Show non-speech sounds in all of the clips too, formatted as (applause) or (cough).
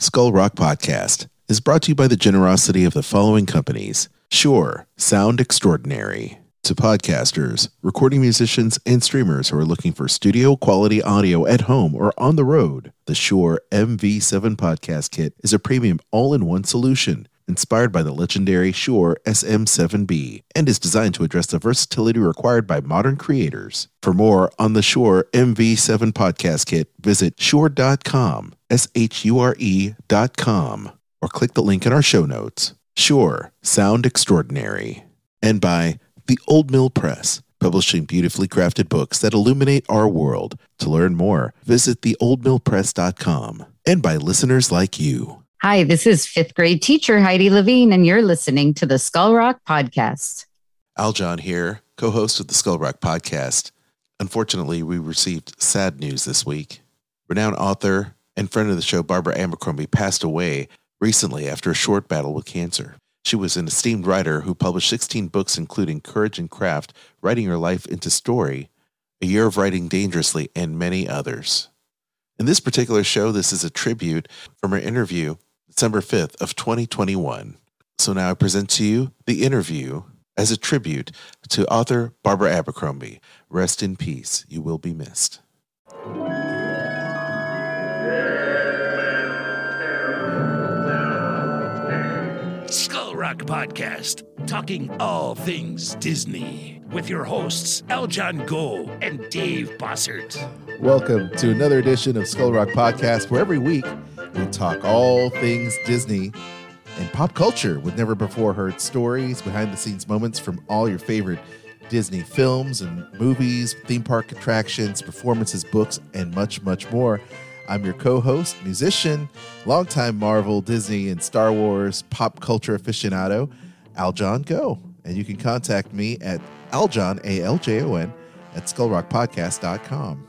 Skull Rock Podcast is brought to you by the generosity of the following companies Shure, Sound Extraordinary. To podcasters, recording musicians, and streamers who are looking for studio quality audio at home or on the road, the Shure MV7 Podcast Kit is a premium all in one solution inspired by the legendary Shure SM7B and is designed to address the versatility required by modern creators. For more on the Shure MV7 Podcast Kit, visit shure.com, S H U R E.com, or click the link in our show notes. Shure, sound extraordinary. And by The Old Mill Press, publishing beautifully crafted books that illuminate our world. To learn more, visit theoldmillpress.com. And by listeners like you. Hi, this is fifth grade teacher Heidi Levine, and you're listening to the Skull Rock Podcast. Aljon here, co host of the Skull Rock Podcast. Unfortunately, we received sad news this week. Renowned author and friend of the show, Barbara Abercrombie, passed away recently after a short battle with cancer. She was an esteemed writer who published 16 books, including Courage and Craft, Writing Your Life into Story, A Year of Writing Dangerously, and many others. In this particular show, this is a tribute from her interview December 5th of 2021. So now I present to you the interview as a tribute to author Barbara Abercrombie. Rest in peace. You will be missed. Skull Rock Podcast, talking all things Disney, with your hosts Aljon Go and Dave Bossert. Welcome to another edition of Skull Rock Podcast, where every week we talk all things Disney and pop culture with never before heard stories, behind the scenes moments from all your favorite Disney films and movies, theme park attractions, performances, books, and much, much more. I'm your co host, musician, longtime Marvel, Disney, and Star Wars pop culture aficionado, Aljon Go. And you can contact me at Aljon, A L J O N, at skullrockpodcast.com.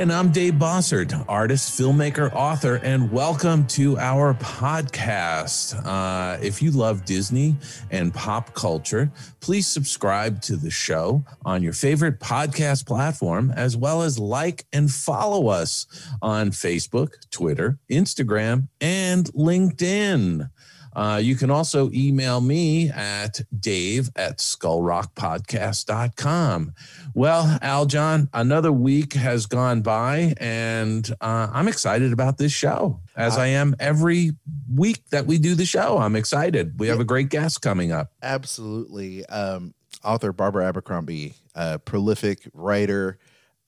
And I'm Dave Bossert, artist, filmmaker, author, and welcome to our podcast. Uh, if you love Disney and pop culture, please subscribe to the show on your favorite podcast platform, as well as like and follow us on Facebook, Twitter, Instagram, and LinkedIn. Uh, you can also email me at dave at skullrockpodcast.com. Well, Aljon, another week has gone by, and uh, I'm excited about this show, as I am every week that we do the show. I'm excited. We have a great guest coming up. Absolutely. Um, author Barbara Abercrombie, uh, prolific writer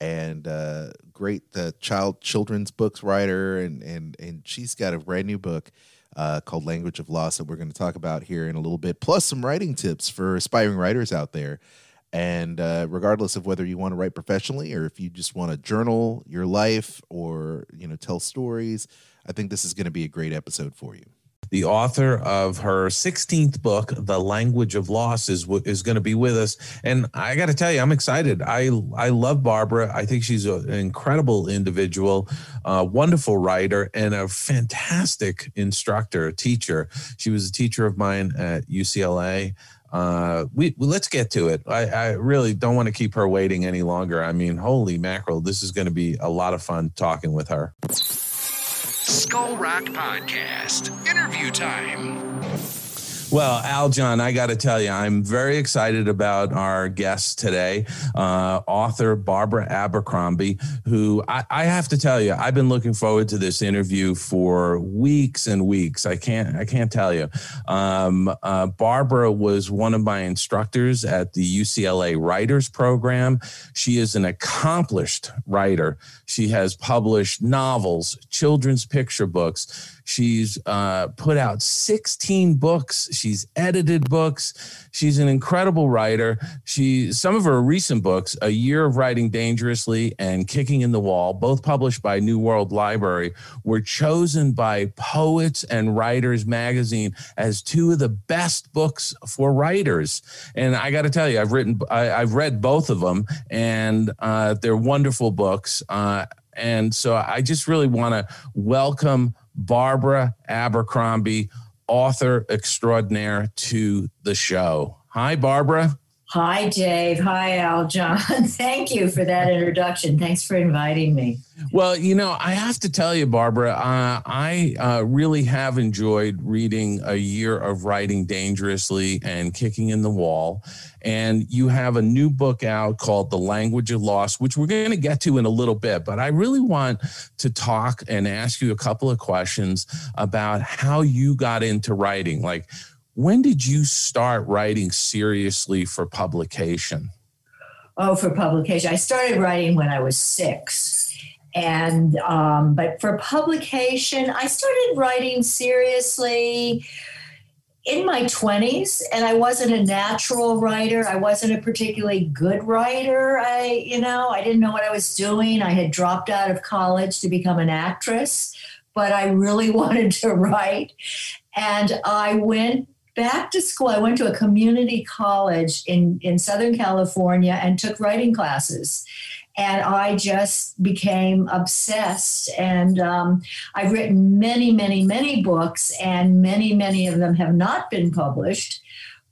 and uh, great uh, child children's books writer, and and and she's got a brand new book uh, called Language of Loss that we're going to talk about here in a little bit, plus some writing tips for aspiring writers out there. And uh, regardless of whether you want to write professionally or if you just want to journal your life or you know tell stories, I think this is going to be a great episode for you the author of her 16th book, The Language of Loss, is is going to be with us. And I got to tell you, I'm excited. I I love Barbara. I think she's an incredible individual, a wonderful writer, and a fantastic instructor, teacher. She was a teacher of mine at UCLA. Uh, we let's get to it. I, I really don't want to keep her waiting any longer. I mean, holy mackerel, this is going to be a lot of fun talking with her. Skull Rock Podcast. Interview time. Well, Aljon, I got to tell you, I'm very excited about our guest today, uh, author Barbara Abercrombie, who I, I, have to tell you, I've been looking forward to this interview for weeks and weeks. I can't, I can't tell you. Um, uh, Barbara was one of my instructors at the UCLA Writers Program. She is an accomplished writer. She has published novels, children's picture books. She's uh, put out 16 books. She's edited books. She's an incredible writer. She some of her recent books, A Year of Writing Dangerously and Kicking in the Wall, both published by New World Library, were chosen by Poets and Writers magazine as two of the best books for writers. And I got to tell you, I've written, I, have read both of them, and uh, they're wonderful books. Uh, and so I just really want to welcome Barbara Abercrombie, author extraordinaire, to the show. Hi, Barbara. Hi, Dave. Hi, Aljon. (laughs) Thank you for that introduction. Thanks for inviting me. Well, you know, I have to tell you, Barbara, uh, I uh, really have enjoyed reading A Year of Writing Dangerously and Kicking in the Wall. And you have a new book out called The Language of Loss, which we're going to get to in a little bit. But I really want to talk and ask you a couple of questions about how you got into writing. Like, when did you start writing seriously for publication? Oh, for publication. I started writing when I was six. And, um, but for publication, I started writing seriously in my 20s and i wasn't a natural writer i wasn't a particularly good writer i you know i didn't know what i was doing i had dropped out of college to become an actress but i really (laughs) wanted to write and i went back to school. I went to a community college in, in Southern California and took writing classes. And I just became obsessed. And um, I've written many, many, many books, and many, many of them have not been published.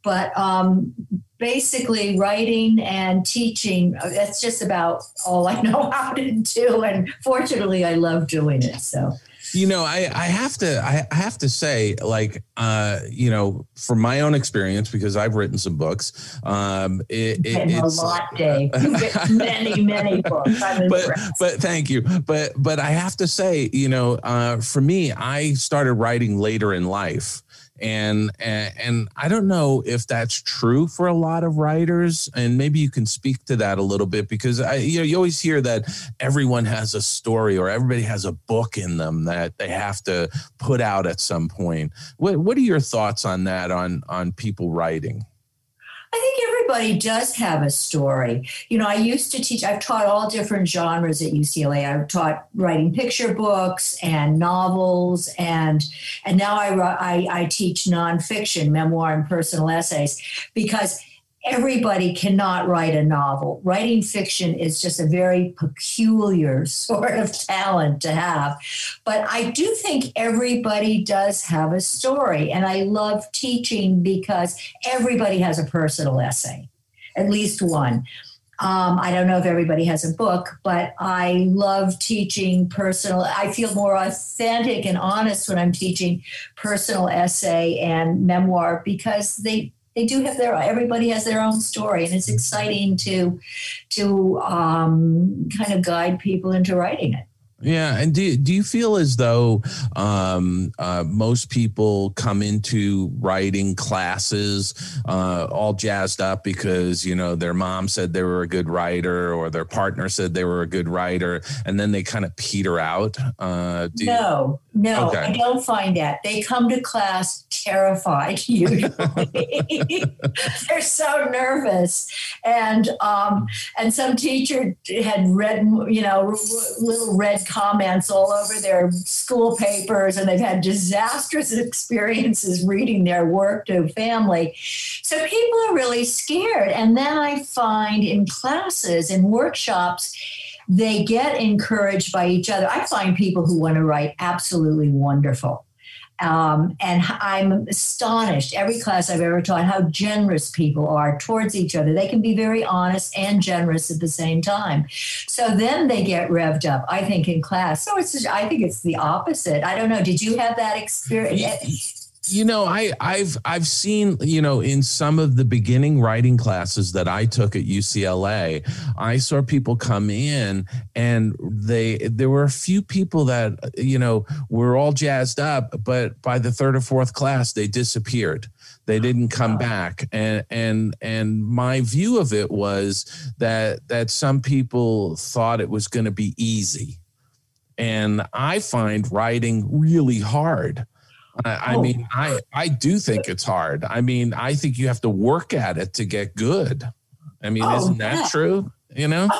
But um, basically, writing and teaching, that's just about all I (laughs) know how to do. And fortunately, I love doing it. So you know i i have to i have to say like uh you know from my own experience because i've written some books um it, it it's a lot dave. (laughs) Many many books. I'm but but thank you. But but i have to say you know uh for me i started writing later in life and, and I don't know if that's true for a lot of writers, and maybe you can speak to that a little bit because I you know you always hear that everyone has a story or everybody has a book in them that they have to put out at some point. What what are your thoughts on that on on people writing? I think everybody does have a story. You know, I used to teach, I've taught all different genres at UCLA. I've taught writing picture books and novels, and and now I, I, I teach nonfiction, memoir, and personal essays because everybody cannot write a novel. Writing fiction is just a very peculiar (laughs) sort of talent to have. But I do think everybody does have a story. And I love teaching because everybody has a personal essay, at least one. Um, I don't know if everybody has a book, but I love teaching personal. I feel more authentic and honest when I'm teaching personal essay and memoir because they they do have their everybody has their own story and it's exciting to to um, kind of guide people into writing it yeah, and do do you feel as though um, uh, most people come into writing classes uh, all jazzed up because you know their mom said they were a good writer or their partner said they were a good writer, and then they kind of peter out? Uh, no, you... no, okay. I don't find that. They come to class terrified. (laughs) Usually, (laughs) they're so nervous, and um, and some teacher had read you know little red comments all over their school papers and they've had disastrous (laughs) experiences reading their work to family. So people are really scared. And then I find in classes and workshops, they get encouraged by each other. I find people who want to write absolutely wonderful. Um, and I'm astonished every class I've ever taught how generous people are towards each other. They can be very honest and generous at the same time. So then they get revved up, I think, in class. So it's, I think it's the opposite. I don't know. Did you have that experience? You know i i've i've seen you know in some of the beginning writing classes that i took at ucla i saw people come in and they there were a few people that you know were all jazzed up but by the third or fourth class they disappeared. They oh, didn't come back. And and and my view of it was that that some people thought it was going to be easy. And i find writing really hard I, oh. mean, I I do think it's hard. I mean, I think you have to work at it to get good. I mean, oh, isn't that yeah. true? You know. (laughs)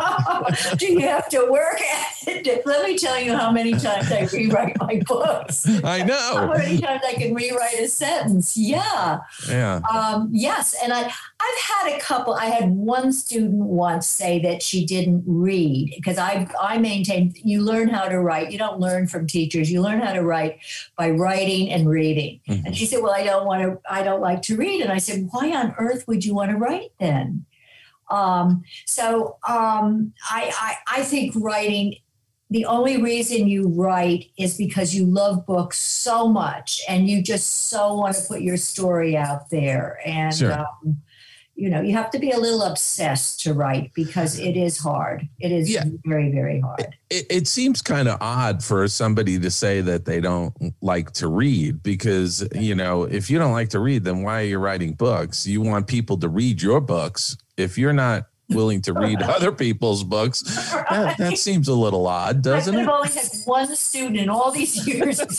(laughs) Do you have to work at it? Let me tell you how many times I rewrite my books. I know. How many times I can rewrite a sentence? Yeah. Yeah. Um, yes, and I I've had a couple. I had one student once say that she didn't read because I I maintain you learn how to write. You don't learn from teachers. You learn how to write by writing and reading. Mhm. And she said, "Well, I don't want to. I don't like to read." And I said, "Why on earth would you want to write then?" Um, so um, I, I I think writing the only reason you write is because you love books so much and you just so want to put your story out there and Sure. um, you know you have to be a little obsessed to write because it is hard it is Yeah. very very hard It, it seems kind of odd for somebody to say that they don't like to read because, you know, if you don't like to read, then why are you writing books? You want people to read your books. If you're not willing to read (laughs) other people's books, that, that seems a little odd, doesn't I've it? only had one student in all these years that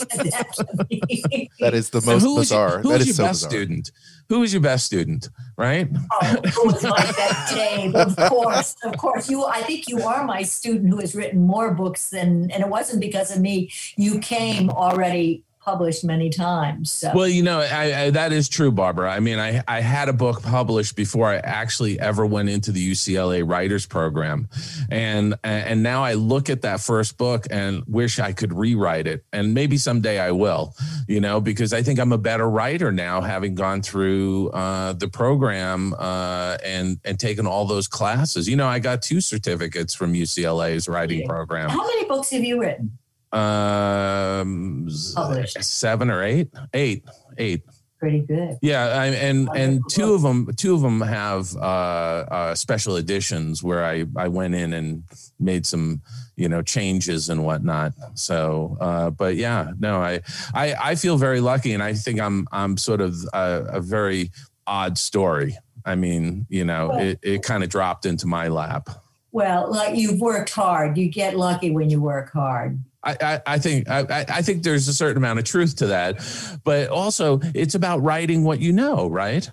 to me. That is the So most who was your- bizarre. who that was is your so best bizarre. student? Who was your best student? Right? Oh, who was like (laughs) that? Of course, of course. You, I think you are my student who has written more books than, and it wasn't because of me. You came already published many times. So. Well, you know, I, I, that is true, Barbara. I mean, I, I had a book published before I actually ever went into the UCLA Writers Program, and and now I look at that first book and wish I could rewrite it, and maybe someday I will. You know, because I think I'm a better writer now, having gone through uh, the program uh, and and taken all those classes. You know, I got two certificates from UCLA's writing program. How many books have you written? Um, Published. seven or eight, eight, eight. Pretty good. Yeah, I, and and two of them, two of them have uh, uh, special editions where I I went in and made some you know changes and whatnot. So, uh, but yeah, no, I I I feel very lucky, and I think I'm I'm sort of a, a very odd story. I mean, you know, it, it kind of dropped into my lap. Well, like you've worked hard. You get lucky when you work hard. I, I, I think I, I- think there's a certain amount of truth to that, but also it's about writing what you know, right?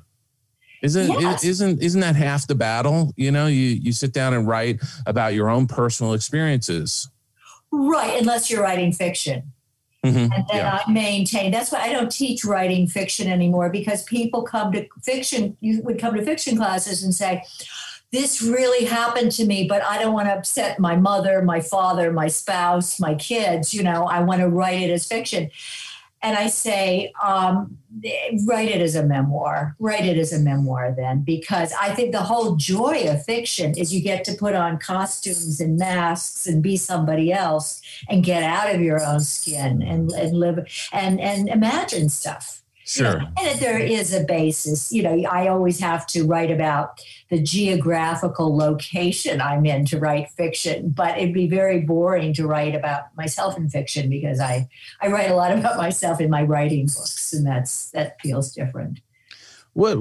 Isn't Yes. isn't isn't that half the battle? You know, you you sit down and write about your own personal experiences. Right, unless you're writing fiction. Mhm. And then Yeah. I maintain that's why I don't teach writing fiction anymore because people come to fiction, you would come to fiction classes and say, This really happened to me, but I don't want to upset my mother, my father, my spouse, my kids. You know, I want to write it as fiction. And I say, um, write it as a memoir. Write it as a memoir then, because I think the whole joy of fiction is you get to put on costumes and masks and be somebody else and get out of your own skin and, and live and, and imagine stuff. You know, Sure. and there is a basis. You know, I always have to write about the geographical location I'm in to write fiction, but it'd be very boring to write about myself in fiction because I, I write a lot (laughs) about myself in my writing books, and that's that feels different. What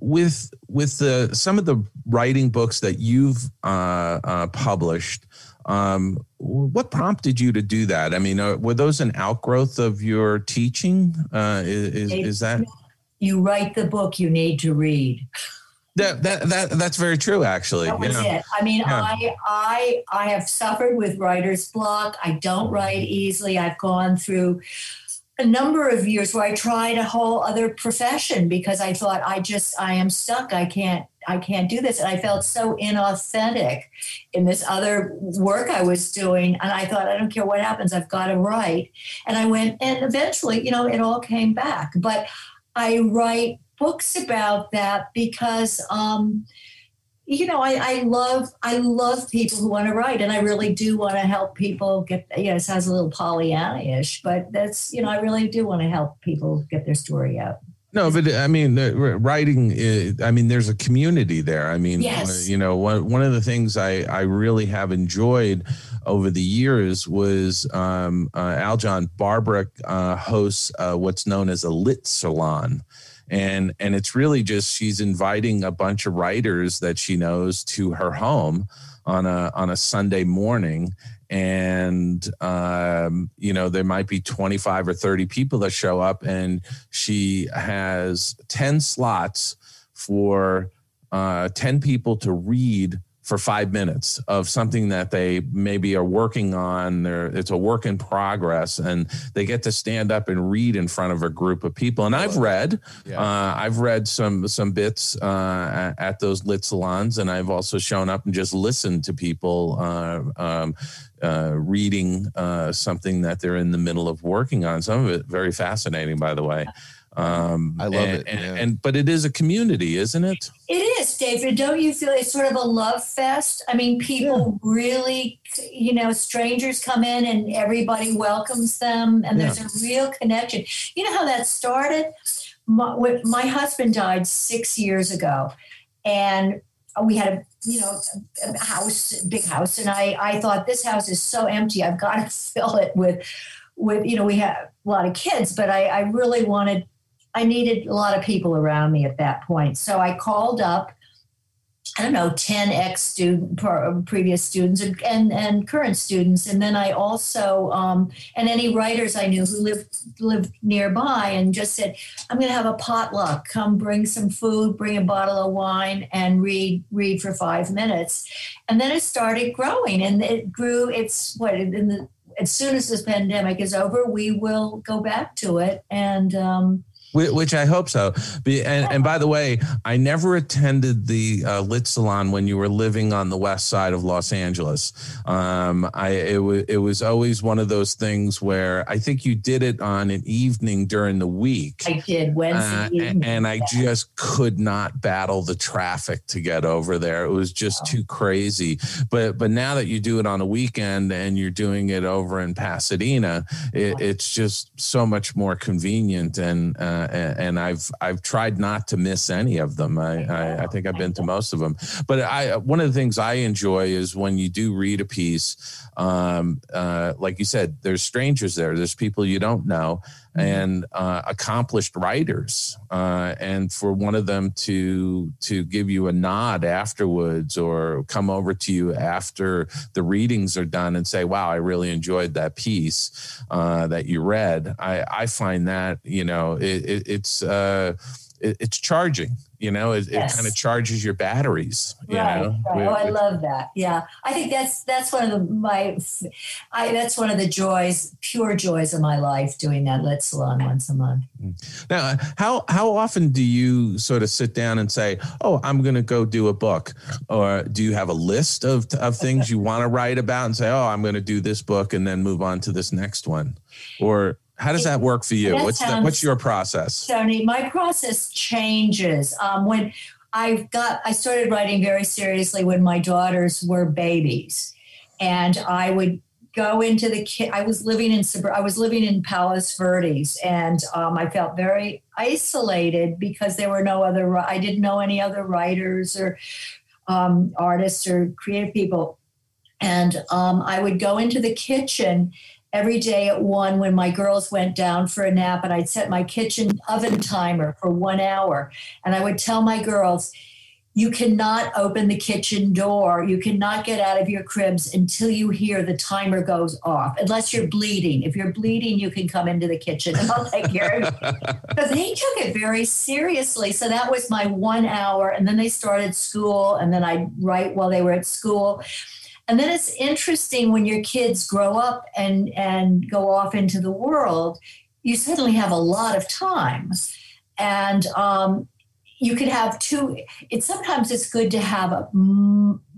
with with the some of the writing books that you've uh, uh, published? Um, what prompted you to do that? I mean, uh, were those an outgrowth of your teaching? Uh, is, is, that You write the book you need to read. that that that that's very true? Actually, That was yeah. it. I mean, Yeah. I I I have suffered with writer's block. I don't write easily. I've gone through a number of years where I tried a whole other profession because I thought I just I am stuck. I can't I can't do this. And I felt so inauthentic in this other work I was doing. And I thought, I don't care what happens, I've got to write. And I went, and eventually, you know, it all came back. But I write books about that because um, you know, I, I love I love people who want to write, and I really do want to help people get. You know, it sounds a little Pollyanna-ish, but that's you know, I really do want to help people get their story out. No, but I mean, writing. Is, I mean, there's a community there. I mean, Yes. uh, you know, one one of the things I I really have enjoyed over the years was um, uh, Aljon Barbara uh, hosts uh, what's known as a lit salon. And and it's really just she's inviting a bunch of writers that she knows to her home on a on a Sunday morning, and um, you know there might be 25 or 30 people that show up and she has 10 slots for uh, 10 people to read for five minutes of something that they maybe are working on. They're, it's a work in progress, and they get to stand up and read in front of a group of people. And I've read, yeah. uh, I've read some some bits uh, at, at, those lit salons, and I've also shown up and just listened to people uh, um, uh, reading uh, something that they're in the middle of working on. Some of it very fascinating, by the way. Um, I love and, it. And, yeah. and, but it is a community, isn't it? It is, David. Don't you feel it's sort of a love fest? I mean, people yeah. really, you know, strangers come in and everybody welcomes them, and yeah. there's a real connection. You know how that started? My, my husband died six years ago, and we had a you know a house, big house, and I I thought this house is so empty. I've got to (laughs) fill it with with you know we have a lot of kids, but I I really wanted I needed a lot of people around me at that point. So I called up, I don't know, 10 ex student, previous students and, and, and, current students. And then I also, um, and any writers I knew who lived, lived nearby and just said, I'm going to have a potluck. Come bring some food, bring a bottle of wine and read, read for five minutes. And then it started growing and it grew. It's what in the, as soon as this pandemic is over, we will go back to it. And, um, which I hope so. And, and by the way, I never attended the uh, Lit Salon when you were living on the west side of Los Angeles. Um, I it was it was always one of those things where I think you did it on an evening during the week. I did Wednesday, uh, and I just could not battle the traffic to get over there. It was just wow. too crazy. But but now that you do it on a weekend and you're doing it over in Pasadena, it, it's just so much more convenient and. Uh, and I've I've tried not to miss any of them. I, I, I think I've been to most of them. But I one of the things I enjoy is when you do read a piece, um, uh, like you said, there's strangers there. There's people you don't know. And uh, accomplished writers. Uh, and for one of them to to give you a nod afterwards, or come over to you after the readings are done and say, "Wow, I really enjoyed that piece uh, that you read." I I find that you know it, it, it's uh, it, it's charging you know it, yes. it kind of charges your batteries you right, know right. oh i love that yeah i think that's that's one of the my i that's one of the joys pure joys of my life doing that lit salon once a month mm. now how how often do you sort of sit down and say oh i'm going to go do a book or do you have a list of of things you want to write about and say oh i'm going to do this book and then move on to this next one or how does that work for you? What's the, what's your process? Tony, my process changes. Um, when I got, I started writing very seriously when my daughters were babies, and I would go into the kid. I was living in I was living in Palos Verdes, and um, I felt very isolated because there were no other. I didn't know any other writers or um, artists or creative people, and um, I would go into the kitchen every day at one when my girls went down for a nap and I'd set my kitchen oven timer for one hour. And I would tell my girls, you cannot open the kitchen door. You cannot get out of your cribs until you hear the timer goes off, unless you're bleeding. If you're bleeding, you can come into the kitchen and I'll take care of you. (laughs) Because they took it very seriously. So that was my one hour. And then they started school, and then I'd write while they were at school. And then it's interesting when your kids grow up and, and go off into the world, you suddenly have a lot of time. And um, you could have two it's sometimes it's good to have a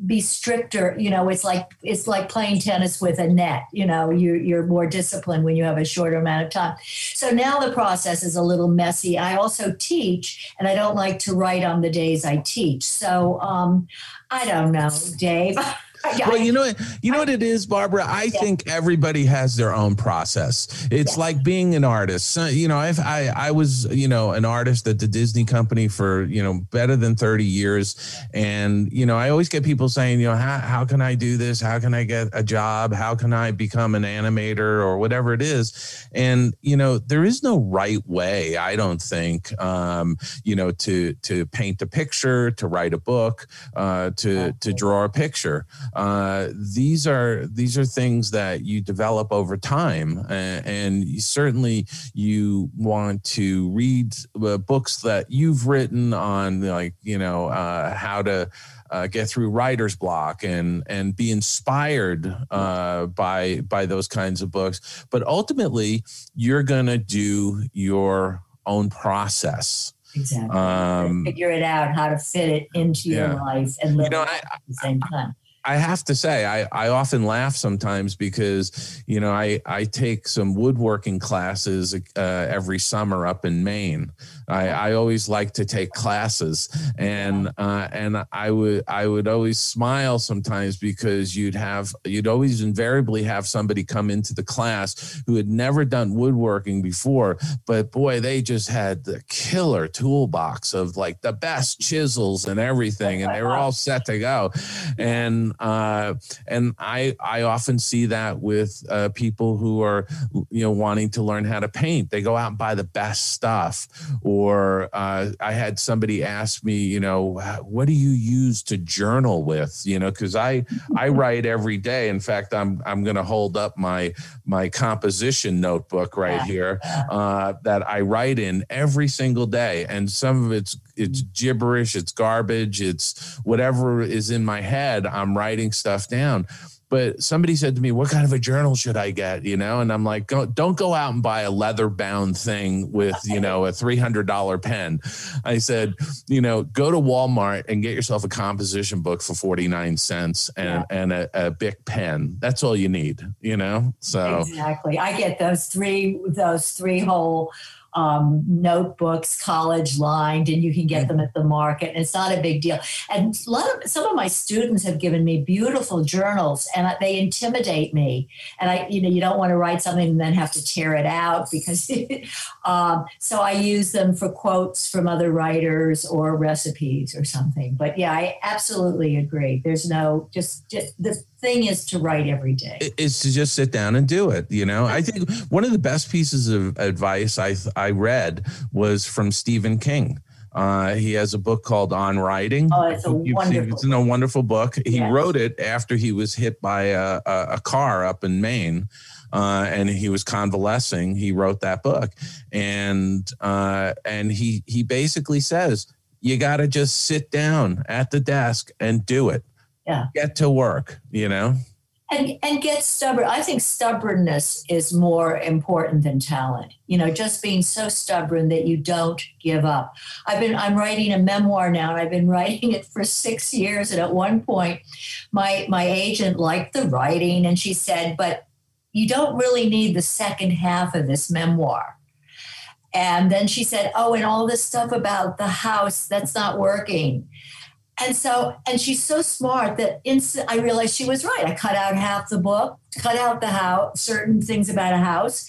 be stricter you know it's like it's like playing tennis with a net you know you, you're more disciplined when you have a shorter amount of time. So now the process is a little messy. I also teach and i don't like to write on the days i teach. So um, i don't know dave (laughs) well, you know, you know what it is, Barbara. I yeah. think everybody has their own process. It's yeah. like being an artist. You know, I've, I I was you know an artist at the Disney company for you know better than thirty years, and you know I always get people saying, you know, how how can I do this? How can I get a job? How can I become an animator or whatever it is? And you know, there is no right way. I don't think. Um, you know, to to paint a picture, to write a book, uh, to to draw a picture. Uh, these are these are things that you develop over time, and, and you certainly you want to read uh, books that you've written on, like you know uh, how to uh, get through writer's block and and be inspired uh, by by those kinds of books. But ultimately, you're going to do your own process. Exactly. Um, Figure it out how to fit it into yeah. your life and live you know, I, at the same time. I have to say, I, I often laugh sometimes because, you know, I, I take some woodworking classes uh, every summer up in Maine. I, I always like to take classes, and uh, and I would I would always smile sometimes because you'd have you'd always invariably have somebody come into the class who had never done woodworking before, but boy, they just had the killer toolbox of like the best chisels and everything, and they were all set to go, and uh, and I I often see that with uh, people who are you know wanting to learn how to paint. They go out and buy the best stuff. Or or uh, I had somebody ask me, you know, what do you use to journal with? You know, because I I (laughs) write every day. In fact, I'm I'm going to hold up my my composition notebook right here uh, that I write in every single day, and some of it's it's gibberish, it's garbage, it's whatever is in my head. I'm writing stuff down but somebody said to me, "What kind of a journal should I get?" You know, and I'm like, "Don't go out and buy a leather bound thing with you know a three hundred dollar pen." I said, "You know, go to Walmart and get yourself a composition book for forty nine cents and yeah. and a, a Bic pen. That's all you need." You know, so exactly. I get those three those three whole um, notebooks, college lined, and you can get them at the market. And it's not a big deal. And a lot of some of my students have given me beautiful journals, and they intimidate me. And I, you know, you don't want to write something and then have to tear it out because. (laughs) um, so I use them for quotes from other writers or recipes or something. But yeah, I absolutely agree. There's no just, just the thing is to write every day. It's to just sit down and do it. You know, I think one of the best pieces of advice I I read was from Stephen King. Uh, he has a book called On Writing. Oh, it's a wonderful. It's a wonderful book. He yes. wrote it after he was hit by a, a, a car up in Maine. Uh, and he was convalescing. He wrote that book, and uh, and he he basically says you got to just sit down at the desk and do it yeah. Get to work you know? And and get stubborn. I think stubbornness is more important than talent. You know just being so stubborn that you don't give up. I've been i'm writing a memoir now and i've been (laughs) writing it for six years and at one point my my agent liked the writing and she said but you don't really need the second half of this memoir. And then she said oh and all this stuff about the house that's not working and so, and she's so smart that instant, I realized she was right. I cut out half the book, cut out the house, certain things about a house,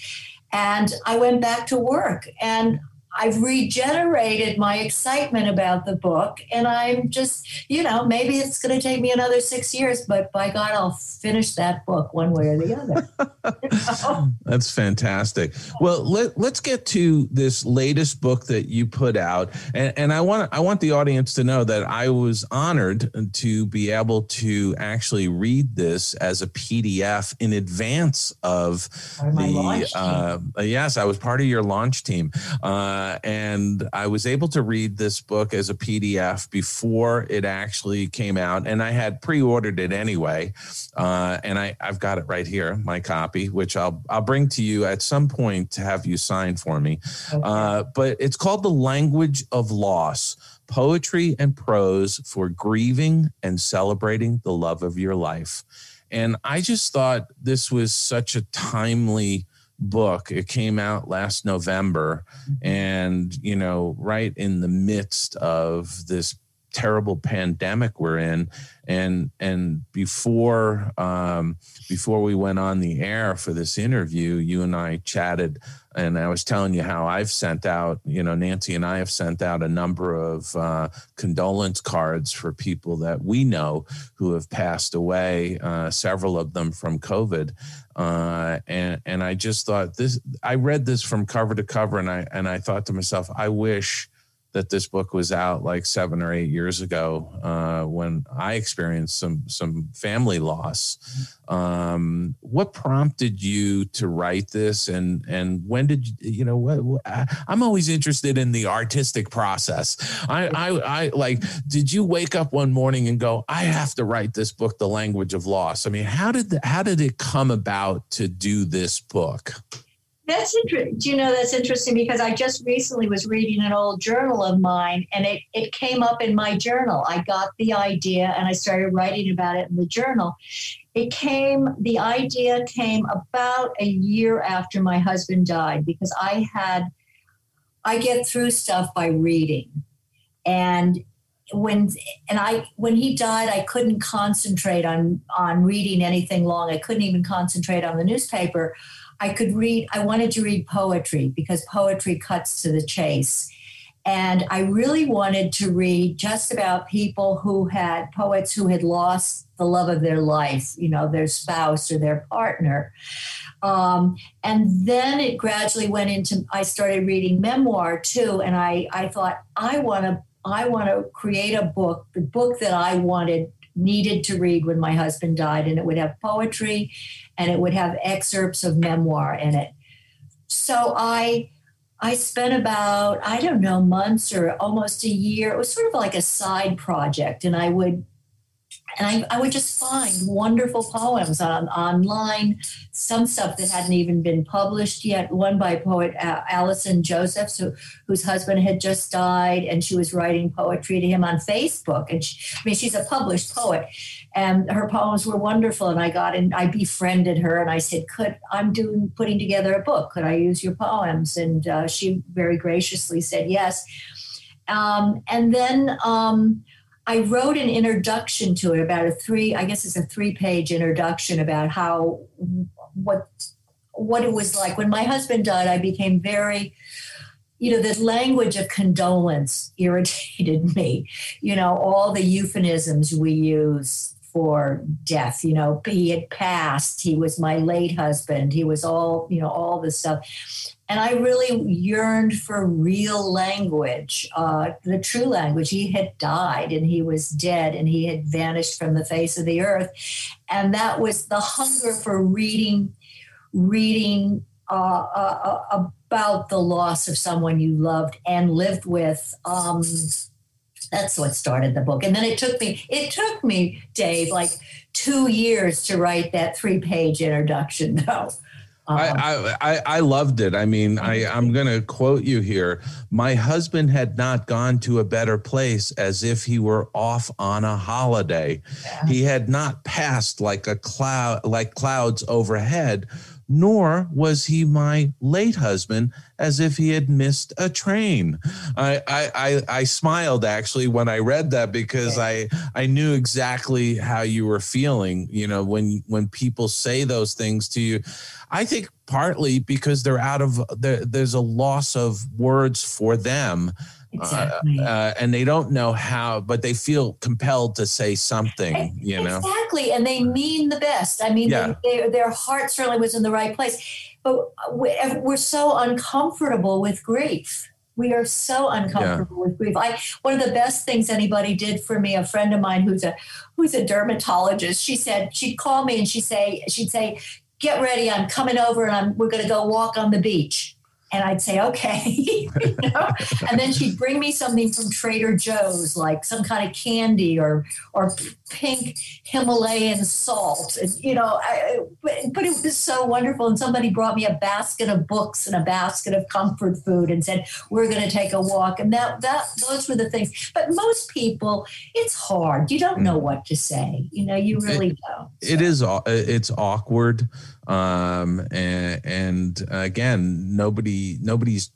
and I went back to work. And I've regenerated my excitement about the book. And I'm just, you know, maybe it's going to take me another six years, but by God, I'll finish that book one way or the other. (laughs) That's fantastic. Well, let, let's get to this latest book that you put out. And, and I want I want the audience to know that I was honored to be able to actually read this as a PDF in advance of the, uh, yes, I was part of your launch team. Uh, uh, and I was able to read this book as a PDF before it actually came out, and I had pre-ordered it anyway. Uh, and I, I've got it right here, my copy, which I'll I'll bring to you at some point to have you sign for me. Uh, but it's called "The Language of Loss." Poetry and prose for grieving and celebrating the love of your life. And I just thought this was such a timely book. It came out last November, and you know, right in the midst of this terrible pandemic we're in and and before um, before we went on the air for this interview you and i chatted and i was telling you how i've sent out you know nancy and i have sent out a number of uh, condolence cards for people that we know who have passed away uh, several of them from covid uh, and and i just thought this i read this from cover to cover and i and i thought to myself i wish that this book was out like seven or eight years ago uh, when I experienced some some family loss. Um, what prompted you to write this, and and when did you you know what, what I'm always interested in the artistic process. I, I I like did you wake up one morning and go I have to write this book, The Language of Loss? I mean, how did the, how did it come about to do this book? That's interesting. Do You know, that's interesting because I just recently was reading an old journal of mine and it, it came up in my journal. I got the idea and I started writing about it in the journal. It came, the idea came about a year after my husband died because I had, I get through stuff by reading. And when and I when he died, I couldn't concentrate on on reading anything long. I couldn't even concentrate on the newspaper. I could read, I wanted to read poetry because poetry cuts to the chase. And I really wanted to read just about people who had poets who had lost the love of their life, you know, their spouse or their partner. Um, and then it gradually went into, I started reading memoir too. And I, I thought, I want to, I want to create a book, the book that I wanted needed to read when my husband died, and it would have poetry and it would have excerpts of memoir in it. So I I spent about, I don't know, months or almost a year. It was sort of like a side project. And I would and I, I would just find wonderful poems on online, some stuff that hadn't even been published yet. One by poet Allison Josephs, who, whose husband had just died, and she was writing poetry to him on Facebook. And she, I mean, she's a published poet, and her poems were wonderful. And I got in, I befriended her, and I said, "Could I'm doing putting together a book? Could I use your poems?" And uh, she very graciously said yes. Um, and then. Um, I wrote an introduction to it about a three, I guess it's a three page introduction about how, what, what it was like. When my husband died, I became very, you know, the language of condolence irritated (laughs) me. You know, all the euphemisms we use for death. You know, he had passed. He was my late husband. He was all, you know, all this stuff. And I really yearned for real language, uh, the true language. He had died and he was dead and he had vanished from the face of the earth. And that was the hunger for reading, reading uh, uh, uh about the loss of someone you loved and lived with. Um, that's what started the book. And then it took me, it took me, Dave, like two years to write that three page introduction, though. I, uh-huh. I, I, I loved it. I mean, I, I'm going to quote you here. My husband had not gone to a better place as if he were off on a holiday. Yeah. He had not passed like a cloud, like clouds overhead, nor was he my late husband as if he had missed a train. I, I, I, I smiled actually when I read that because I, I knew exactly how you were feeling, you know, when, when people say those things to you. I think partly because they're out of, there, there's a loss of words for them Exactly. Uh, uh, and they don't know how, but they feel compelled to say something, you know? Exactly. And they mean the best. I mean, yeah. they, they, their heart certainly was in the right place. But we're so uncomfortable with grief. We are so uncomfortable yeah. with grief. I one of the best things anybody did for me, a friend of mine who's a who's a dermatologist, she said she'd call me and she'd say she'd say, "Get ready, I'm coming over and I'm we're going to go walk on the beach." And I'd say, okay. (laughs) you know? And then she'd bring me something from Trader Joe's, like some kind of candy or or pink Himalayan salt. And, you know, I, but, but it was so wonderful. And somebody brought me a basket of books and a basket of comfort food and said, we're going to take a walk. And that that those were the things. But most people, it's hard. You don't know mm. what to say. You know, you really it, don't. So. It is. It's awkward um, and, and again, nobody nobody's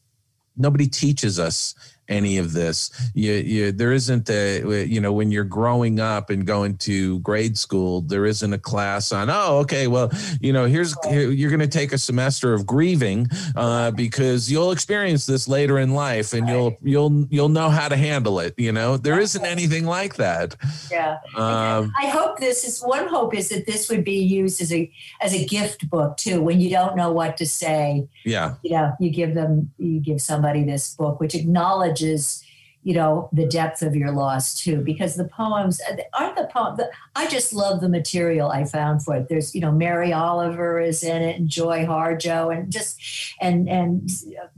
nobody teaches us any of this. You, you, there isn't a, you know, when you're growing up and going to grade school, there isn't a class on, oh, okay, well, you know, here's, here, you're going to take a semester of grieving uh, because you'll experience this later in life and you'll, you'll, you'll know how to handle it. You know, there isn't anything like that. Yeah. Um, I hope this is one hope is that this would be used as a, as a gift book too, when you don't know what to say. Yeah. You know, you give them, you give somebody this book, which acknowledges is you know the depth of your loss too because the poems uh, aren't the poem i just love the material i found for it there's you know mary oliver is in it and joy harjo and just and and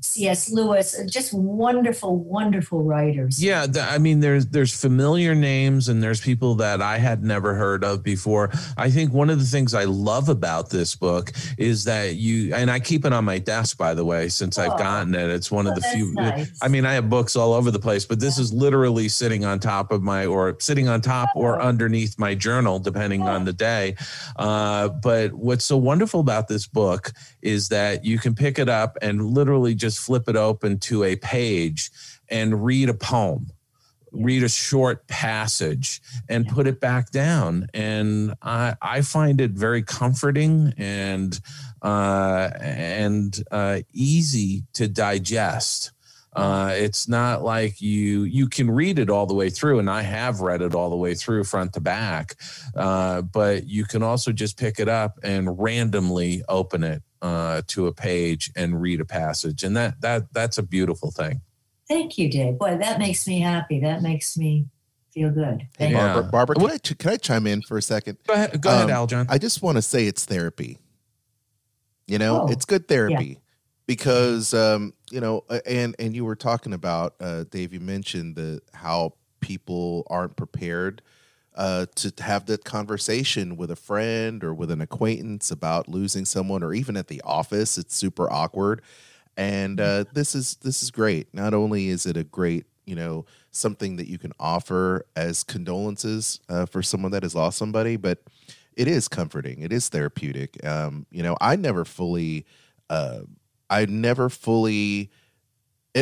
cs lewis uh, just wonderful wonderful writers yeah i mean there's there's familiar names and there's people that i had never heard of before i think one of the things i love about this book is that you and i keep it on my desk by the way since oh. i've gotten it it's one of the few nice. i mean i have books all over the place but but this is literally sitting on top of my or sitting on top or oh. underneath my journal depending on the day. Uh, but what's so wonderful about this book is that you can pick it up and literally just flip it open to a page and read a poem read a short passage and put it back down. And i i find it very comforting and uh, and uh, easy to digest uh, it's not like you you can read it all the way through, and I have read it all the way through front to back. Uh, but you can also just pick it up and randomly open it uh, to a page and read a passage, and that that that's a beautiful thing. Thank you, Dave. Boy, that makes me happy. That makes me feel good. Thank yeah. Barbara, Barbara can, I, can I chime in for a second? Go ahead, go um, ahead Aljon. I just want to say it's therapy. You know, oh, it's good therapy. Yeah because um, you know, and and you were talking about uh, Dave. You mentioned the how people aren't prepared uh, to have that conversation with a friend or with an acquaintance about losing someone, or even at the office. It's super awkward, and uh, this is this is great. Not only is it a great you know something that you can offer as condolences uh, for someone that has lost somebody, but it is comforting. It is therapeutic. Um, you know, I never fully. Uh, I never fully.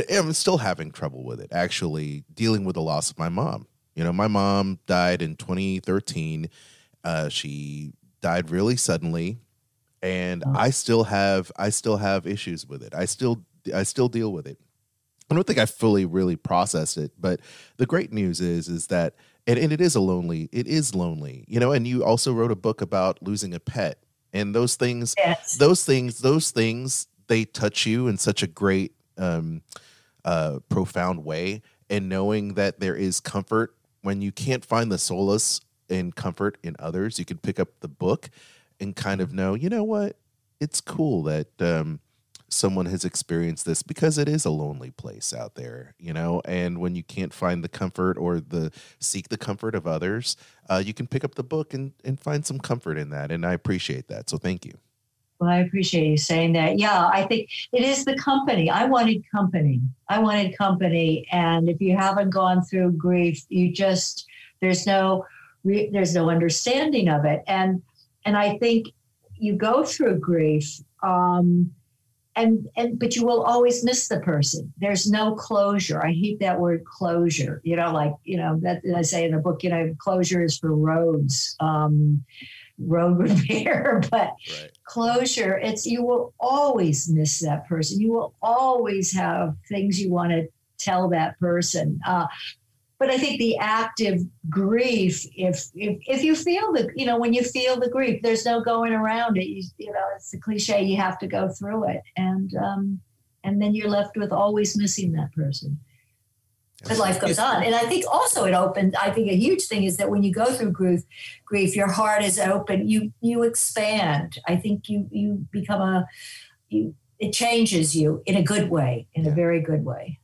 I'm still having trouble with it. Actually, dealing with the loss of my mom. You know, my mom died in 2013. Uh, she died really suddenly, and I still have I still have issues with it. I still I still deal with it. I don't think I fully really processed it, but the great news is is that and, and it is a lonely it is lonely, you know. And you also wrote a book about losing a pet, and those things, yes. those things, those things they touch you in such a great, um, uh, profound way, and knowing that there is comfort when you can't find the solace and comfort in others, you can pick up the book and kind of know, you know what, it's cool that um, someone has experienced this because it is a lonely place out there, you know. And when you can't find the comfort or the seek the comfort of others, uh, you can pick up the book and and find some comfort in that. And I appreciate that. So thank you. Well, I appreciate you saying that. Yeah, I think it is the company. I wanted company. I wanted company. And if you haven't gone through grief, you just there's no there's no understanding of it. And and I think you go through grief, um, and and but you will always miss the person. There's no closure. I hate that word closure. You know, like you know that I say in the book. You know, closure is for roads. Um, road (laughs) repair, but right. Closure, it's you will always miss that person. You will always have things you want to tell that person. Uh, but I think the active grief, if if if you feel the, you know, when you feel the grief, there's no going around it. You, you know, it's a cliche. You have to go through it, and um, and then you're left with always missing that person as life goes on. And I think also it opened, I think a huge thing is that when you go through grief, grief, your heart is open, you you expand. I think you you become a you it changes you in a good way, in yeah. a very good way.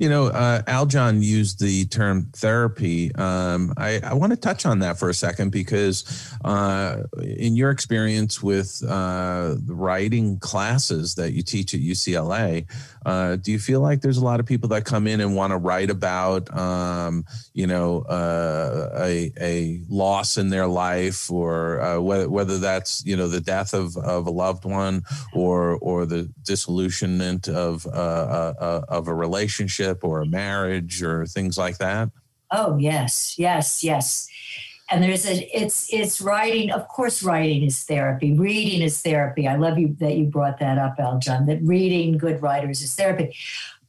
You know, uh, Aljon used the term therapy. Um, I, I want to touch on that for a second because, uh, in your experience with uh, the writing classes that you teach at UCLA, uh, do you feel like there's a lot of people that come in and want to write about, um, you know, uh, a, a loss in their life, or uh, whether whether that's you know the death of, of a loved one, or or the disillusionment of of a relationship or a marriage or things like that? Oh, yes, yes, yes. And there's a it's it's writing, of course, writing is therapy. Reading is therapy. I love you that you brought that up, Aljon that reading good writers is therapy.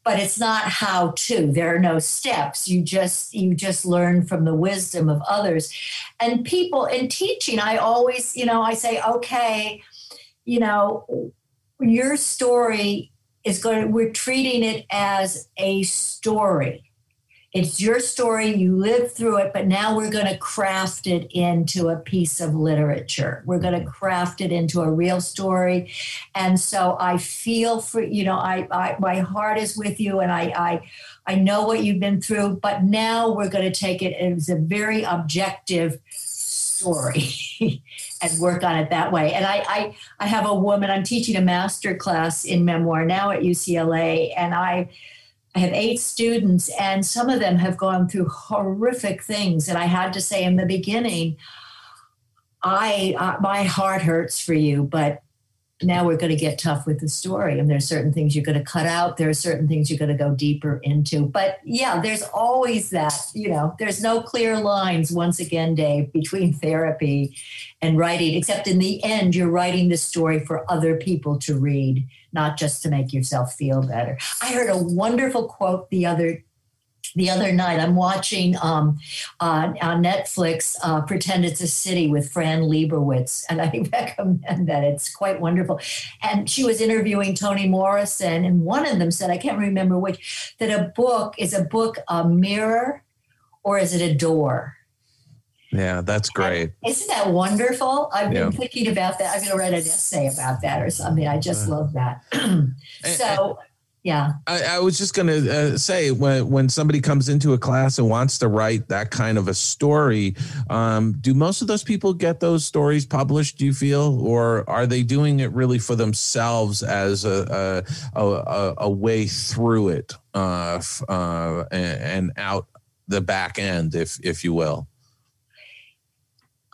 But it's not how to. There are no steps. You just you just learn from the wisdom of others. And people in teaching, I always, you know, I say, okay, you know, your story is going to, we're treating it as a story it's your story you lived through it but now we're going to craft it into a piece of literature. We're going to mm-hmm. craft it into a real story. And so i feel for you know i, I my heart is with you and i i i know what you've been through but now we're going to take it as a very objective story (laughs) and work on it that way. And I, I, I have a woman, I'm teaching a master class in memoir now at UCLA, and I, I have eight students, and some of them have gone through horrific things. And I had to say in the beginning, I, uh, my heart hurts for you, but now we're going to get tough with the story and there's certain things you're going to cut out there are certain things you're going to go deeper into but yeah there's always that you know there's no clear lines once again dave between (laughs) therapy and writing except in the end you're writing the story for other people to read not just to make yourself feel better. I heard a wonderful quote the other the other night. I'm watching um, on netflix uh, pretend it's a city with fran lebowitz and i (laughs) recommend that. It's quite wonderful. And she was interviewing toni morrison and one of them said i can't remember which that a book is a book a mirror or is it a door yeah, that's great. And isn't that wonderful? I've yeah. been thinking about that. I'm going to write an essay about that or something. I just uh, love that. (clears throat) so, yeah i, I was just going to uh, say when when somebody comes into a class and wants to write that kind of a story um, do most of those people get those stories published do you feel or are they doing it really for themselves as a a, a, a way through it uh, uh, and, and out the back end if if you will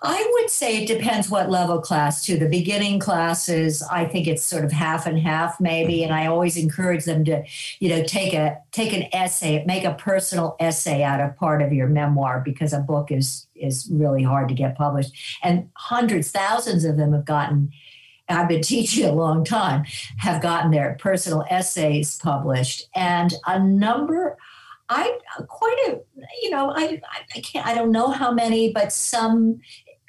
I would say it depends what level class too. The beginning classes, I think it's sort of half and half maybe, and I always encourage them to, you know, take a take an essay, make a personal essay out of part of your memoir because a book is is really hard to get published, and hundreds, thousands of them have gotten. I've been (laughs) teaching a long time, have gotten their personal essays published, and a number. I quite a you know I I can't I don't know how many, but some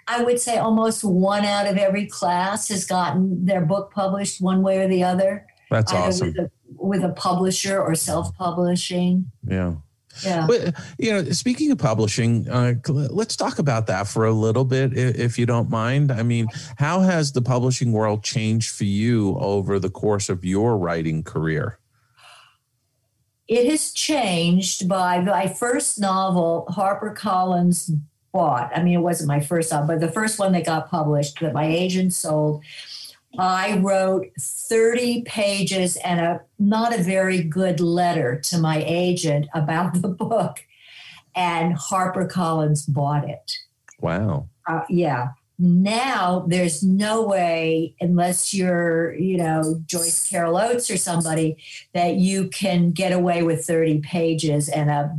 I would say almost one out of every class has gotten their book published one way or the other. That's awesome. With a, with a publisher or self publishing. Yeah. Yeah. But, you know, speaking of publishing, uh, let's talk about that for a little bit, if you don't mind. I mean, how has the publishing world changed for you over the course of your writing career? It has changed by my first novel, HarperCollins bought. I mean, it wasn't my first one, but the first one that got published that my agent sold. I wrote 30 pages and a not a very good letter to my agent about the book, and HarperCollins bought it. Wow. Uh, yeah. Now there's no way, unless you're, you know, Joyce Carol Oates or somebody, that you can get away with 30 pages and a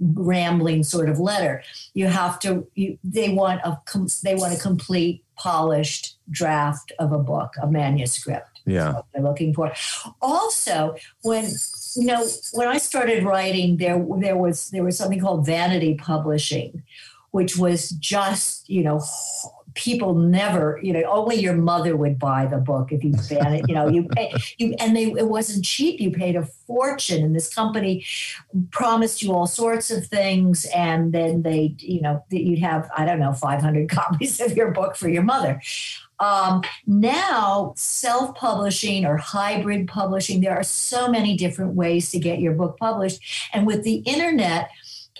rambling sort of letter. You have to. You, they want a. They want a complete, polished draft of a book, a manuscript. Yeah, they're looking for. Also, when you know when I started writing, there there was there was something called vanity publishing, which was just you know people never, you know, only your mother would buy the book if you ban it. You know, you pay you and they it wasn't cheap. You paid a fortune, and this company promised you all sorts of things, and then they, you know, that you'd have I don't know 500 (laughs) copies of your book for your mother. Um, now, self publishing or hybrid publishing, there are so many different ways to get your book published. And with the internet,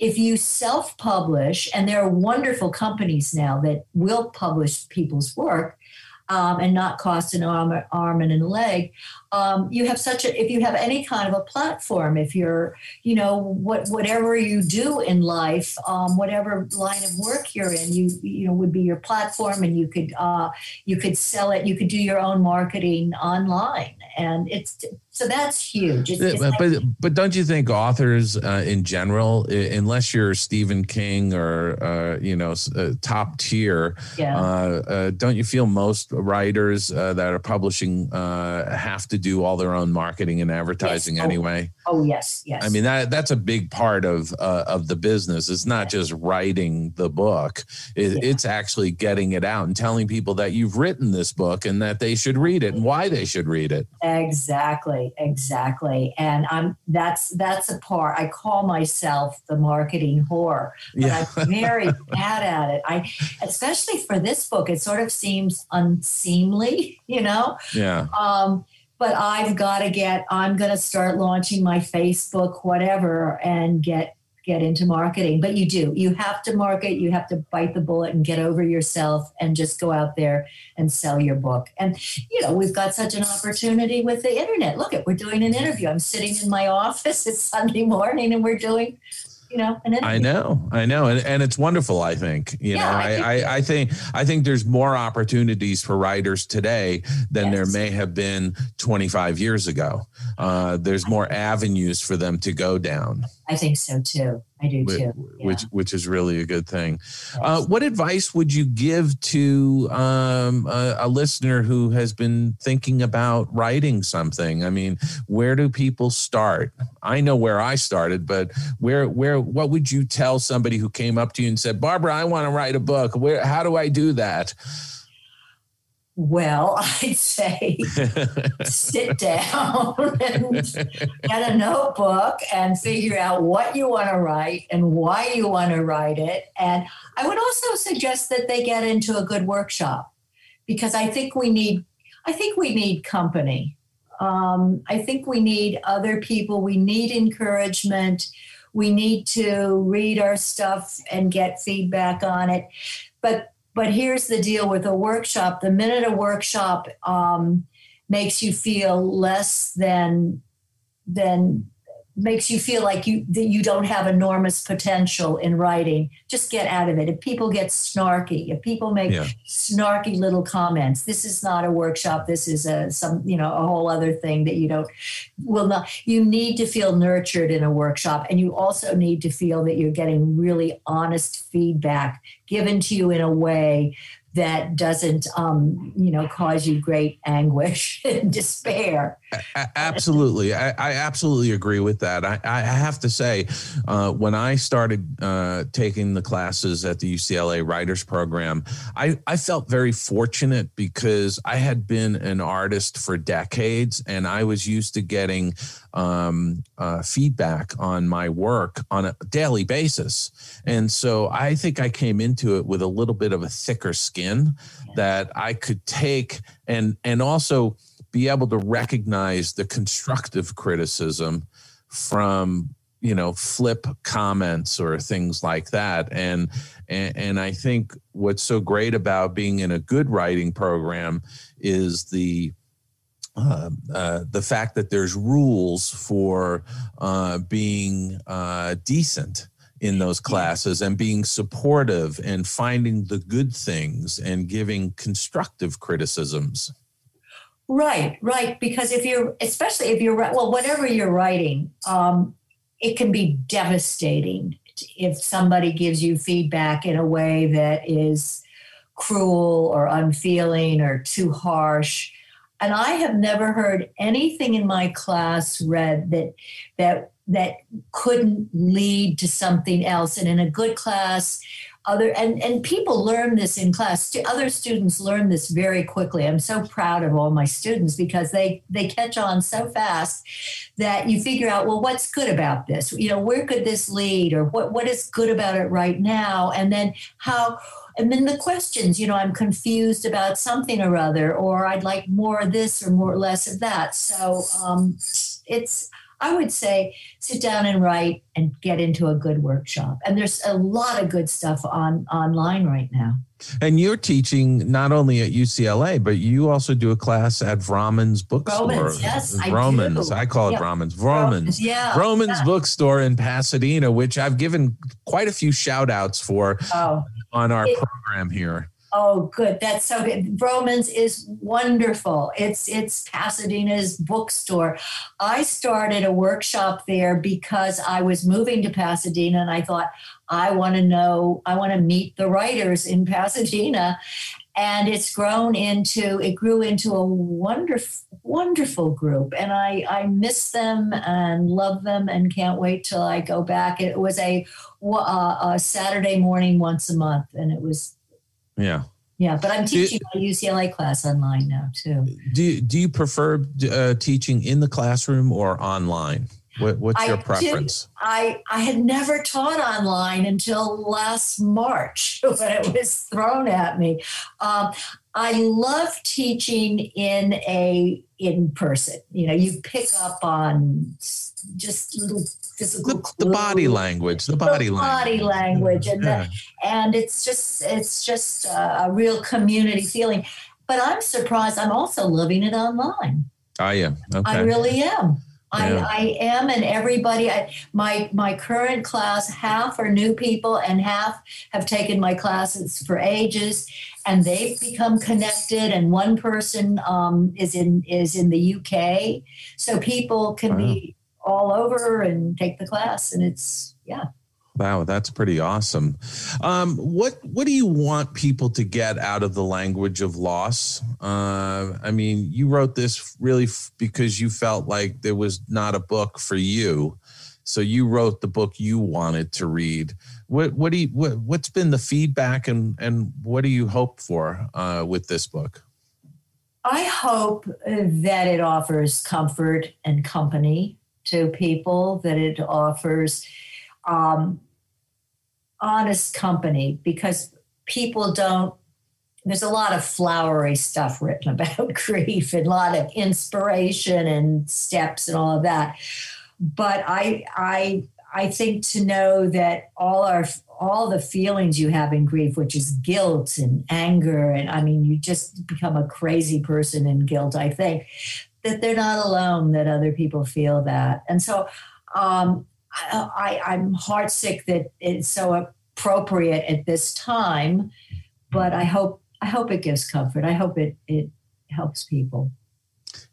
if you self publish, and there are wonderful companies now that will publish people's work, um, and not cost an arm, arm and a leg. Um, you have such a if you have any kind of a platform, if you're you know what whatever you do in life, um, whatever line of work you're in, you you know would be your platform, and you could uh, you could sell it, you could do your own marketing online, and it's so that's huge. It's, it's but, like, but don't you think authors uh, in general, unless you're Stephen King or uh, you know uh, top tier, yeah. Uh, uh, don't you feel most writers uh, that are publishing have to do all their own marketing and advertising Yes. Oh, anyway. Oh yes, yes. I mean that that's a big part of uh, of the business. It's not just writing the book; it, Yeah. it's actually getting it out and telling people that you've written this book and that they should read it and why they should read it. Exactly, exactly. And I'm that's that's a part I call myself the marketing whore. But Yeah, I'm (laughs) very bad at it. I especially for this book, it sort of seems unseemly, (laughs) you know? yeah, Um, but I've got to get I'm gonna start launching my Facebook, whatever, and get get into marketing. But you do. You have to market, you have to bite the bullet and get over yourself and just go out there and sell your book. And you know, we've got such an opportunity with the internet. Look at we're doing an interview. I'm sitting in my (laughs) office, it's Sunday morning, and we're doing, you know, an. I know, I know, and, and it's wonderful. I think you Yeah, know, I think I, I, I think I think there's more opportunities for writers today than there may have been 25 years ago. Uh, there's more avenues for them to go down. I think so too. I do too. which Yeah. which is really a good thing. Uh, what advice would you give to um, a, a listener who has been thinking about writing something? I mean, where do people start? I know where I started, but where where what would you tell somebody who came up to you and said, "Barbara, I want to write a book. Where how do I do that?" Well, (laughs) I'd say sit (laughs) down and get a notebook and figure out what you want to write and why you want to write it. And I would also suggest that they get into a good workshop because I think we need I think we need company. Um, I think we need other people. We need encouragement. We need to read our stuff and get feedback on it. But but here's the deal with a workshop: the minute a workshop um, makes you feel less than than makes you feel like you that you don't have enormous potential in writing just get out of it if people get snarky if people make Yeah. snarky little comments this is not a workshop this is a some you know a whole other thing that you don't will not you need to feel nurtured in a workshop and you also need to feel that you're getting really honest feedback given to you in a way that doesn't um, you know cause you great anguish (laughs) and despair absolutely. I, I absolutely agree with that. I, I have to say, uh, when I started uh, taking the classes at the UCLA Writers Program, I, I felt very fortunate because I had been an artist for decades and I was used to getting um, uh, feedback on my work on a daily basis. And so I think I came into it with a little bit of a thicker skin that I could take and and also be able to recognize the constructive criticism from you know flip comments or things like that and and, and i think what's so great about being in a good writing program is the uh, uh, the fact that there's rules for uh, being uh, decent in those classes and being supportive and finding the good things and giving constructive criticisms. Right, right. Because if you're, especially if you're, well, whatever you're writing, um, it can be devastating if somebody gives you feedback in a way that is cruel or unfeeling or too harsh. And I have never heard anything in my class read that that that couldn't lead to something else. And in a good class, other and and people learn this in class. Other students learn this very quickly. I'm so proud of all my students because they they catch on so fast that you figure out well what's good about this? You know where could this lead? Or what what is good about it right now? And then how and then the questions you know i'm confused about something or other or i'd like more of this or more or less of that. So um, it's i would say sit down and write and get into a good workshop and there's a lot of good stuff on online right now And you're teaching not only at UCLA, but you also do a class at Vromans Bookstore. Romans, yes, I Vromans. do. I call it Yeah. Vromans. Vromans. yeah Romans yeah. Bookstore in Pasadena, which I've given quite a few shout outs for oh on our It- program here. Oh, good. That's so good. Romans is wonderful. It's it's Pasadena's bookstore. I started a workshop there because I was moving to Pasadena and I thought I want to know, I want to meet the writers in Pasadena. and it's grown into it grew into a wonderful wonderful group and i i miss them and love them and can't wait till i go back it was a, a saturday morning once a month and it was yeah yeah but i'm teaching a ucla class online now too do you, do you prefer uh, teaching in the classroom or online what, what's your preference? I I had never taught online until last March (laughs) when it was thrown at me. Um, I love teaching in a in person. You know, you pick up on just little physical the, the body language, the body the language, body language, and yeah. the, and it's just it's just a, a real community feeling. But I'm surprised. I'm also loving it online. I am. Okay. I really am. Yeah. I, I am, and everybody. I, my my current class, half are new people, and half have taken my classes for ages, and they've become connected. And one person um, is in is in the UK, so people can wow. be all over and take the class, and it's yeah. Wow, that's pretty awesome. Um, what what do you want people to get out of the language of loss? Uh, I mean, you wrote this really f- because you felt like there was not a book for you, so you wrote the book you wanted to read. What what do you what, what's been the feedback and and what do you hope for uh, with this book? I hope that it offers comfort and company to people. That it offers. Um, honest company because people don't there's a lot of flowery stuff written (laughs) about grief and a lot of inspiration and steps and all of that but i i i think to know that all our all the feelings you have in grief which is guilt and anger and i mean you just become a crazy person in guilt i think that they're not alone that other people feel that and so um, I, I'm heartsick that it's so appropriate at this time, but I hope I hope it gives comfort. I hope it it helps people.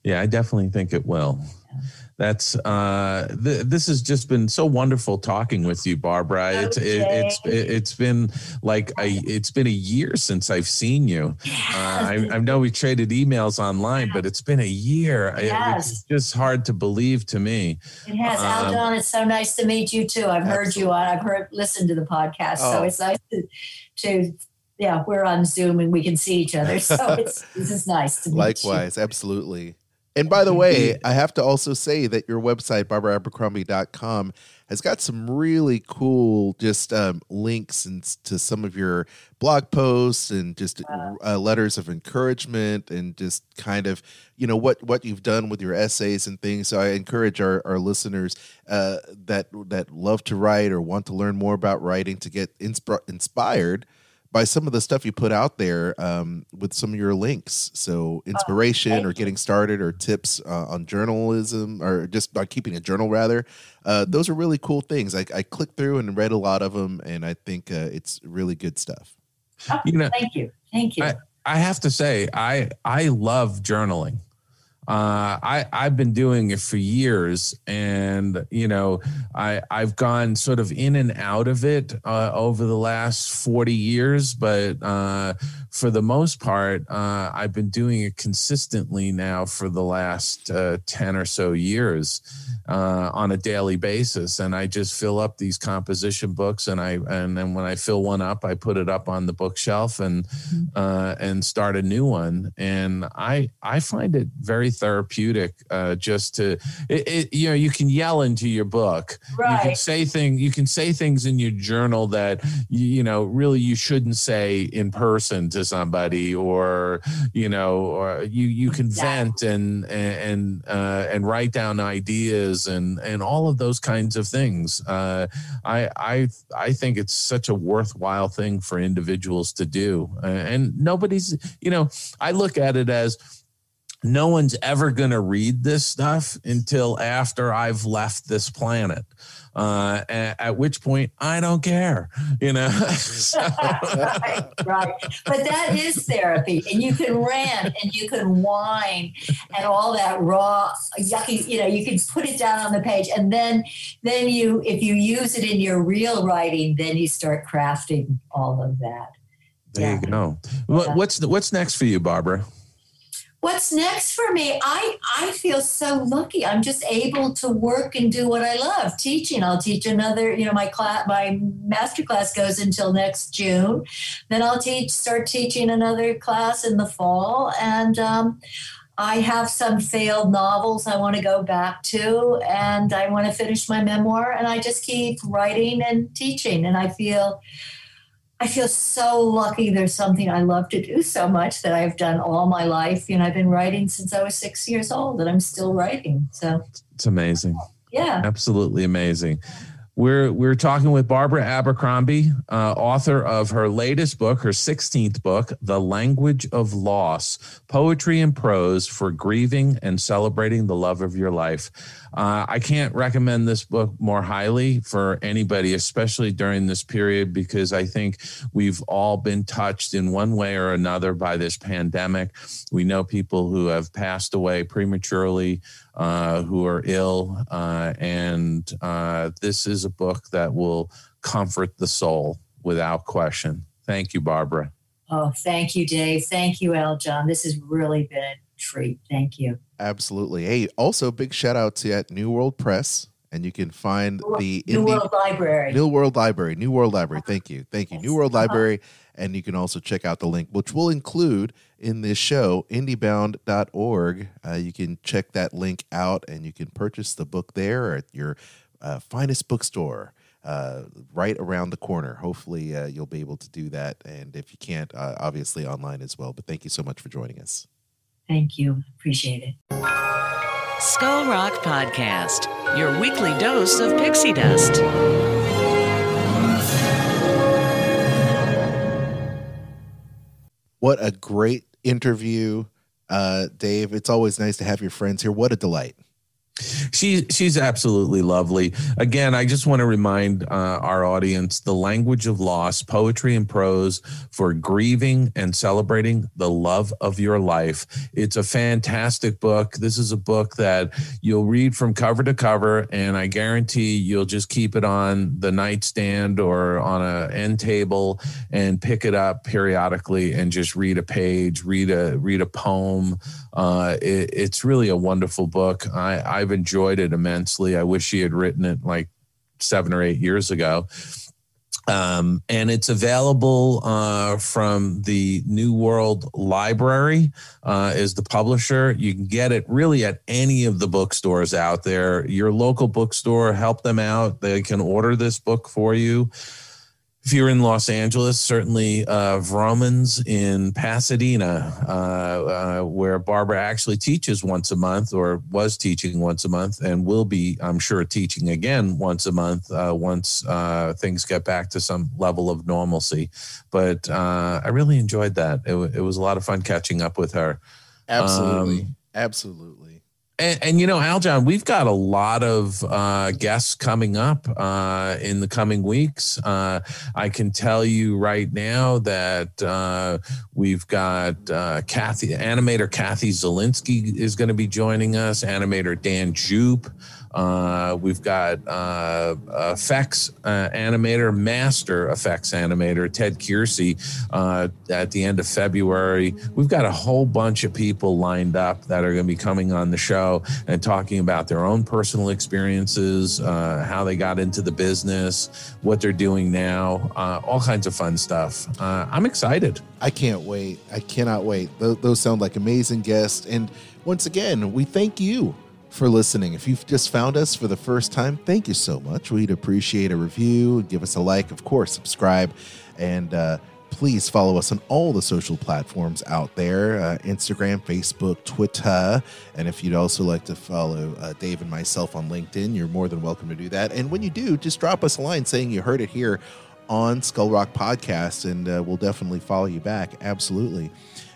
Yeah, I definitely think it will. Yeah that's uh th- this has just been so wonderful talking with you barbara okay. it's it, it's it, has been like a it's been a year since i've seen you uh, I, I, know we traded emails online but it's been a year yes. it's just hard to believe to me it has um, Al it's so nice to meet you too i've heard you on i've heard listened to the podcast oh. so it's nice to, to yeah, we're on Zoom and we can see each other. So (laughs) it's this is nice to meet Likewise, you. absolutely. And by the way, I have to also say that your website, barbaraabercrombie.com, has got some really cool just um, links and to some of your blog posts and just uh, letters of encouragement and just kind of, you know, what, what you've done with your essays and things. So I encourage our, our listeners uh, that, that love to write or want to learn more about writing to get insp- inspired – by some of the stuff you put out there um, with some of your links. So inspiration oh, or getting started or tips uh, on journalism or just by keeping a journal rather. Uh, those are really cool things. I, I, clicked through and read a lot of them, and I think uh, it's really good stuff. Oh, you know, thank you, thank you. I, I have to say, I I love journaling. Uh, I I've been doing it for years, and you know I I've gone sort of in and out of it uh, over the last forty years, but uh, for the most part, uh, I've been doing it consistently now for the last uh, ten or so years uh, on a daily basis, and I just fill up these composition books, and I and then when I fill one up, I put it up on the bookshelf and mm-hmm. and start a new one, and I I find it very therapeutic uh, just to it, it, you know you can yell into your book right. you can say things you can say things in your journal that you, you know really you shouldn't say in person to somebody or you know or you you can vent and and uh, and write down ideas and and all of those kinds of things. Uh, I I I think it's such a worthwhile thing for individuals to do. And nobody's you know I look at it as no one's ever going to read this stuff until after I've left this planet. Uh, at, at, which point I don't care, you know. (laughs) (laughs) right, right. But that is therapy, and you can rant and you can whine and all that raw, yucky. You know, you can put it down on the page, and then, then you, if you use it in your real writing, then you start crafting all of that There Yeah. you go. What, Yeah. what's what's next for you, Barbara? What's next for me? I I feel so lucky. I'm just able to work and do what I love, teaching. I'll teach another, you know, my class my master class goes until next June. Then I'll teach start teaching another class in the fall and um I have some failed novels I want to go back to, and I want to finish my memoir. And I just keep writing and teaching, and I feel I feel so lucky. There's something I love to do so much that I've done all my life. You know, I've been writing since I was six years old, and I'm still writing. So It's amazing. yeah, Absolutely amazing. We're we're talking with Barbara Abercrombie, uh, author of her latest book, her 16th book, The Language of Loss: Poetry and Prose for Grieving and Celebrating the Love of Your Life. Uh, I can't recommend this book more highly for anybody, especially during this period, because I think we've all been touched in one way or another by this pandemic. We know people who have passed away prematurely uh, who are ill. Uh, and uh, this is a book that will comfort the soul without question. Thank you, Barbara. Oh, thank you, Dave. Thank you, Aljon. This has really been treat. Thank you. Absolutely. Hey, also big shout out to at New World Press, and you can find the New World Library. New World Library. New World Library. Thank you. Thank you. New World Library. And you can also check out the link, which we'll include in this show, indiebound.org. Uh, you can check that link out and you can purchase the book there at your uh, finest bookstore. Uh, right around the corner. Hopefully, uh, you'll be able to do that. And if you can't, uh, obviously online as well. But thank you so much for joining us. Thank you. Appreciate it. Skull Rock Podcast, your weekly dose of pixie dust. What a great interview, uh, Dave. It's always nice to have your friends here. What a delight. She she's absolutely lovely. Again, I just want to remind uh, our audience the language of loss, poetry and prose for grieving and celebrating the love of your life. It's a fantastic book. This is a book that you'll read from cover to cover, and I guarantee you'll just keep it on the nightstand or on a end table and pick it up periodically and just read a page, read a read a poem. Uh, it, it's really a wonderful book. I, I've enjoyed it immensely. I wish she had written it like seven or eight years ago. Um, and it's available uh, from the New World Library uh, is the publisher. You can get it really at any of the bookstores out there. Your local bookstore, help them out. They can order this book for you if you're in Los Angeles, certainly uh, Vromans in Pasadena, uh, uh, where Barbara actually teaches once a month or was teaching once a month and will be, I'm sure, teaching again once a month uh, once uh, things get back to some level of normalcy. But uh, I really enjoyed that. It, wa- it was a lot of fun catching up with her. Absolutely. Um, Absolutely. And, and you know, Aljon, we've got a lot of uh, guests coming up uh, in the coming weeks. Uh, I can tell you right now that uh, we've got uh, Kathy, animator Kathy Zielinski is going to be joining us. Animator Dan Jeup. Uh, we've got uh, effects uh, animator, master effects animator Ted Kierscey uh, at the end of February. We've got a whole bunch of people lined up that are going to be coming on the show and talking about their own personal experiences, uh, how they got into the business, what they're doing now, uh, all kinds of fun stuff. Uh, I'm excited. I can't wait. I cannot wait. Those sound like amazing guests. And once again, we thank you for listening. If you've just found us for the first time, thank you so much. We'd appreciate a review, give us a like, of course, subscribe, and uh, please follow us on all the social platforms out there uh, Instagram, Facebook, Twitter. And if you'd also like to follow uh, Dave and myself on LinkedIn, you're more than welcome to do that. And when you do, just drop us a line saying you heard it here on Skull Rock Podcast, and uh, we'll definitely follow you back. Absolutely.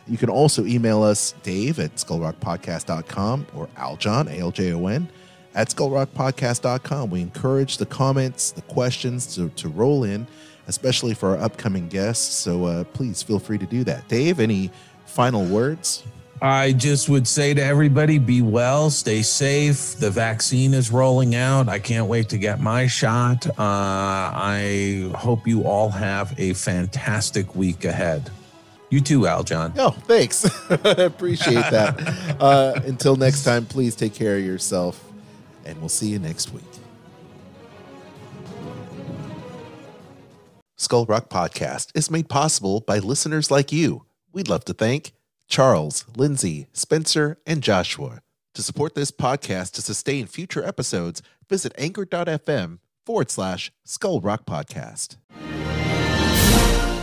You can also email us, Dave at skullrockpodcast.com or Aljon, A L J O N, at skullrockpodcast.com. We encourage the comments, the questions to, to roll in, especially for our upcoming guests. So uh, please feel free to do that. Dave, any final words? I just would say to everybody be well, stay safe. The vaccine is rolling out. I can't wait to get my shot. Uh, I hope you all have a fantastic week ahead. You too, Aljon. Oh, thanks. (laughs) Appreciate that. Uh, until next time, please take care of yourself, and we'll see you next week. Skull Rock Podcast is made possible by listeners like you. We'd love to thank Charles, Lindsay, Spencer, and Joshua. To support this podcast to sustain future episodes, visit anchor.fm forward slash Skull Rock Podcast.